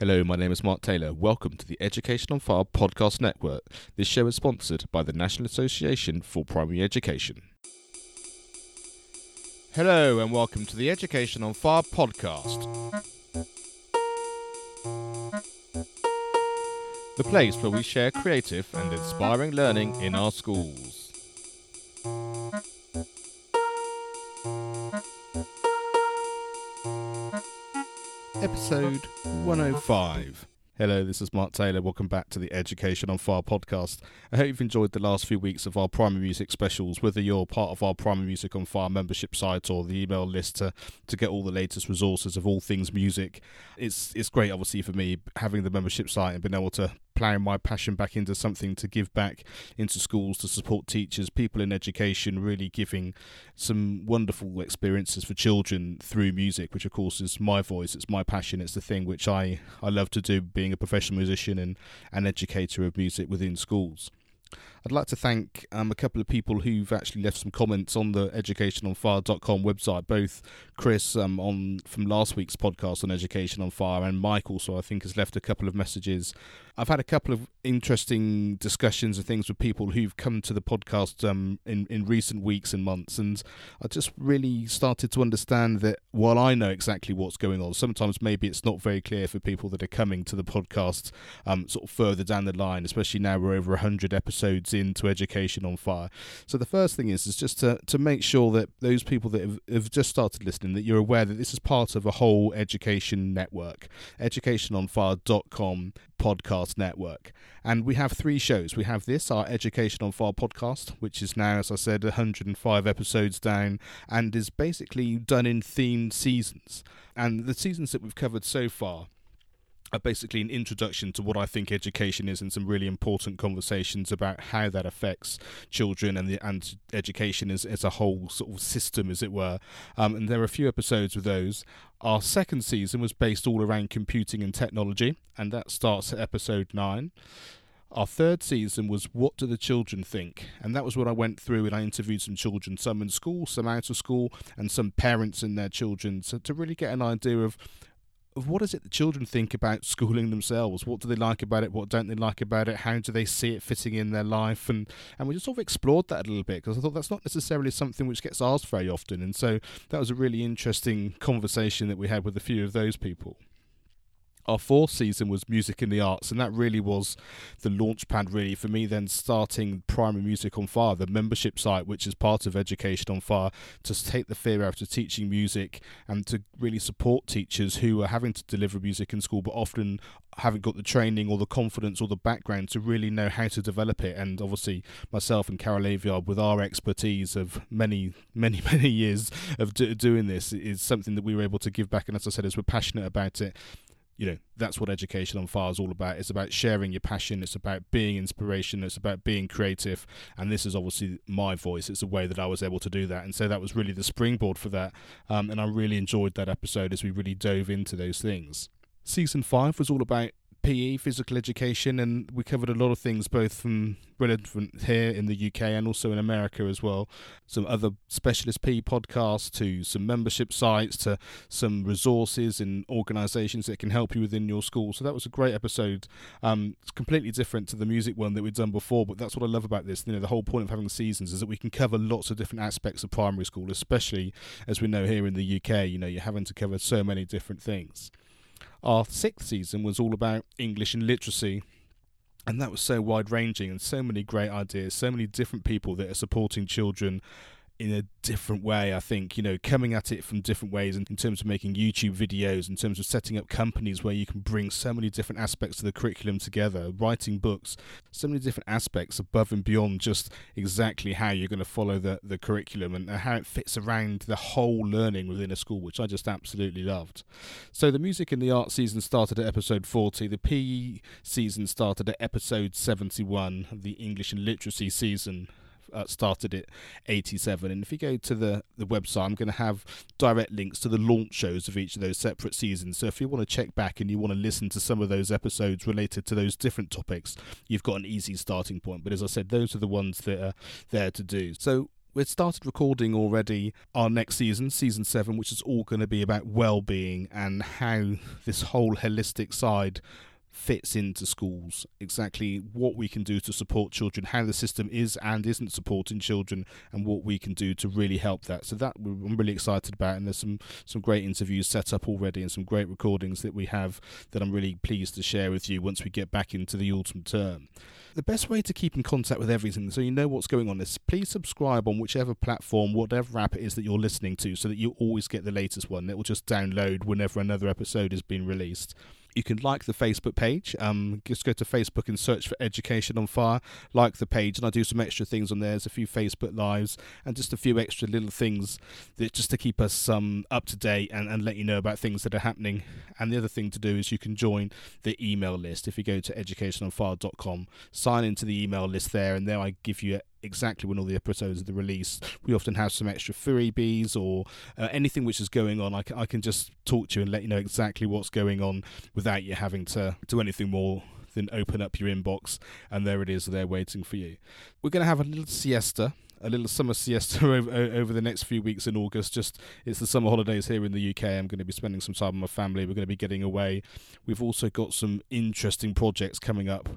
Hello, my name is Mark Taylor. Welcome to the Education on Fire podcast network. This show is sponsored by the National Association for Primary Education. Hello, and welcome to the Education on Fire podcast. The place where we share creative and inspiring learning in our schools. Episode 105. Hello, this is Mark Taylor. Welcome back to the Education on Fire podcast. I hope you've enjoyed the last few weeks of our primary music specials, whether you're part of our primary music on fire membership site or the email list to, to get all the latest resources of all things music. It's it's great obviously for me having the membership site and being able to ploughing my passion back into something to give back into schools to support teachers, people in education, really giving some wonderful experiences for children through music, which of course is my voice, it's my passion, it's the thing which I, I love to do, being a professional musician and an educator of music within schools. I'd like to thank um, a couple of people who've actually left some comments on the educationonfire.com website. Both Chris um, on from last week's podcast on Education on Fire and Mike also, I think, has left a couple of messages. I've had a couple of interesting discussions and things with people who've come to the podcast um, in in recent weeks and months, and I just really started to understand that while I know exactly what's going on, sometimes maybe it's not very clear for people that are coming to the podcast um, sort of further down the line, especially now we're over hundred episodes into education on fire. So the first thing is is just to, to make sure that those people that have, have just started listening that you're aware that this is part of a whole education network, educationonfire.com podcast network. And we have three shows. We have this, our Education on Fire podcast, which is now, as I said, 105 episodes down and is basically done in themed seasons. And the seasons that we've covered so far basically an introduction to what I think education is and some really important conversations about how that affects children and the and education as, as a whole sort of system, as it were. Um, and there are a few episodes with those. Our second season was based all around computing and technology, and that starts at episode nine. Our third season was What Do the Children Think? And that was what I went through and I interviewed some children, some in school, some out of school, and some parents and their children so to really get an idea of what is it the children think about schooling themselves? What do they like about it? What don't they like about it? How do they see it fitting in their life? And and we just sort of explored that a little bit because I thought that's not necessarily something which gets asked very often. And so that was a really interesting conversation that we had with a few of those people our fourth season was music in the arts and that really was the launch pad really for me then starting primary music on fire the membership site which is part of education on fire to take the fear out of teaching music and to really support teachers who are having to deliver music in school but often haven't got the training or the confidence or the background to really know how to develop it. And obviously myself and Carol Aviard with our expertise of many many many years of do- doing this is something that we were able to give back. And as I said as we're passionate about it you know that's what education on fire is all about. It's about sharing your passion. It's about being inspiration it's about being creative. And this is obviously my voice. It's a way that i was able to do that. And so that was really the springboard for that. Um, and i really enjoyed that episode as we really dove into those things. Season five was all about PE, physical education, and we covered a lot of things both from relevant here in the UK and also in America as well. Some other specialist PE podcasts, to some membership sites, to some resources and organisations that can help you within your school. So that was a great episode. Um, it's completely different to the music one that we've done before, but that's what I love about this. You know, the whole point of having seasons is that we can cover lots of different aspects of primary school, especially as we know here in the UK. You know, you're having to cover so many different things. Our sixth season was all about English and literacy. And that was so wide ranging and so many great ideas, so many different people that are supporting children in a different way. I think you know coming at it from different ways in, in terms of making YouTube videos, in terms of setting up companies where you can bring so many different aspects of the curriculum together, writing books, so many different aspects above and beyond just exactly how you're going to follow the the curriculum and how it fits around the whole learning within a school, which I just absolutely loved. So the music and the art season started at episode 40. The PE season started at episode 71. The English and literacy season uh, started at 87. And if you go to the, the website, I'm going to have direct links to the launch shows of each of those separate seasons. So if you want to check back and you want to listen to some of those episodes related to those different topics, you've got an easy starting point. But as I said, those are the ones that are there to do. So We've started recording already our next season, season seven, which is all going to be about well being and how this whole holistic side fits into schools, exactly what we can do to support children, how the system is and isn't supporting children, and what we can do to really help that. So that I'm really excited about, and there's some some great interviews set up already, and some great recordings that we have that I'm really pleased to share with you once we get back into the autumn term. The best way to keep in contact with everything so you know what's going on is please subscribe on whichever platform, whatever app it is that you're listening to, so that you always get the latest one. It will just download whenever another episode has been released. You can like the Facebook page. Um, just go to Facebook and search for Education on Fire. Like the page, and I do some extra things on there. There's a few Facebook lives and just a few extra little things that just to keep us um, up to date and, and let you know about things that are happening. And the other thing to do is you can join the email list if you go to educationonfire.com. Sign into the email list there, and there I give you exactly when all the episodes are released. We often have some extra freebies or uh, anything which is going on. I can, I can just talk to you and let you know exactly what's going on without you having to do anything more than open up your inbox and there it is there waiting for you. We're going to have a little siesta a little summer siesta over, over the next few weeks in August. Just it's the summer holidays here in the UK. I'm going to be spending some time with my family. We're going to be getting away. We've also got some interesting projects coming up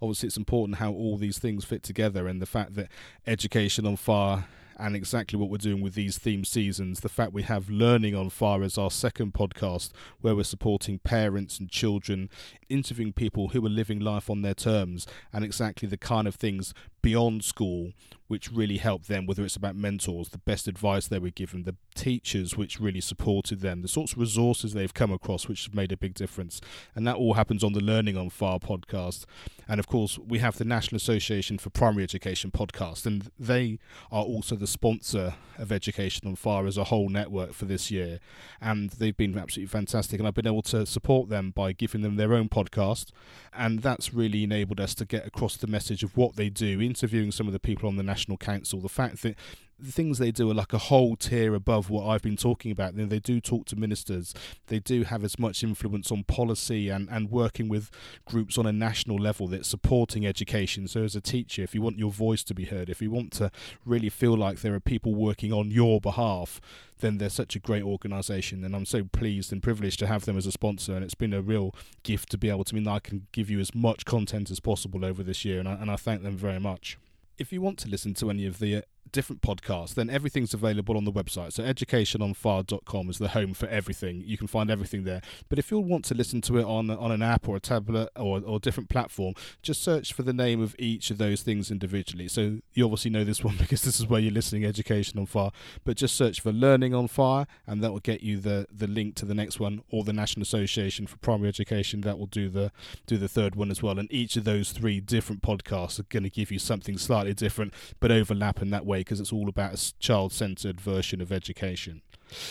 obviously it's important how all these things fit together and the fact that education on fire and exactly what we're doing with these theme seasons. The fact we have Learning on Fire as our second podcast, where we're supporting parents and children, interviewing people who are living life on their terms, and exactly the kind of things beyond school which really helped them, whether it's about mentors, the best advice they were given, the teachers which really supported them, the sorts of resources they've come across which have made a big difference. And that all happens on the Learning on Fire podcast. And of course, we have the National Association for Primary Education podcast, and they are also the sponsor of Education on Fire as a whole network for this year. And they've been absolutely fantastic. And I've been able to support them by giving them their own podcast. And that's really enabled us to get across the message of what they do, interviewing some of the people on the National Council, the fact that the things they do are like a whole tier above what I've been talking about. They do talk to ministers. They do have as much influence on policy and, and working with groups on a national level that's supporting education. So, as a teacher, if you want your voice to be heard, if you want to really feel like there are people working on your behalf, then they're such a great organisation. And I'm so pleased and privileged to have them as a sponsor. And it's been a real gift to be able to I mean I can give you as much content as possible over this year. And I, and I thank them very much if you want to listen to any of the different podcasts, then everything's available on the website. So educationonfire.com is the home for everything. You can find everything there. But if you'll want to listen to it on on an app or a tablet or or different platform, just search for the name of each of those things individually. So you obviously know this one because this is where you're listening Education on Fire. But just search for Learning on Fire, and that will get you the the link to the next one, or the National Association for Primary Education. That will do the do the third one as well. And each of those three different podcasts are going to give you something slightly different, but overlap in that way because it's all about a child centered version of education.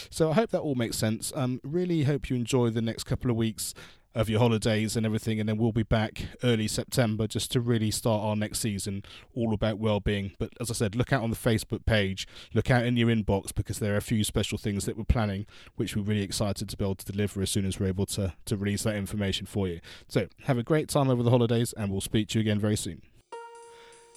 So I hope that all makes sense. Um, really hope you enjoy the next couple of weeks of your holidays and everything, and then we'll be back early September just to really start our next season all about well-being. But as I said, look out on the Facebook page, look out in your inbox because there are a few special things that we're planning, which we're really excited to be able to deliver as soon as we're able to to release that information for you. So have a great time over the holidays, and we'll speak to you again very soon.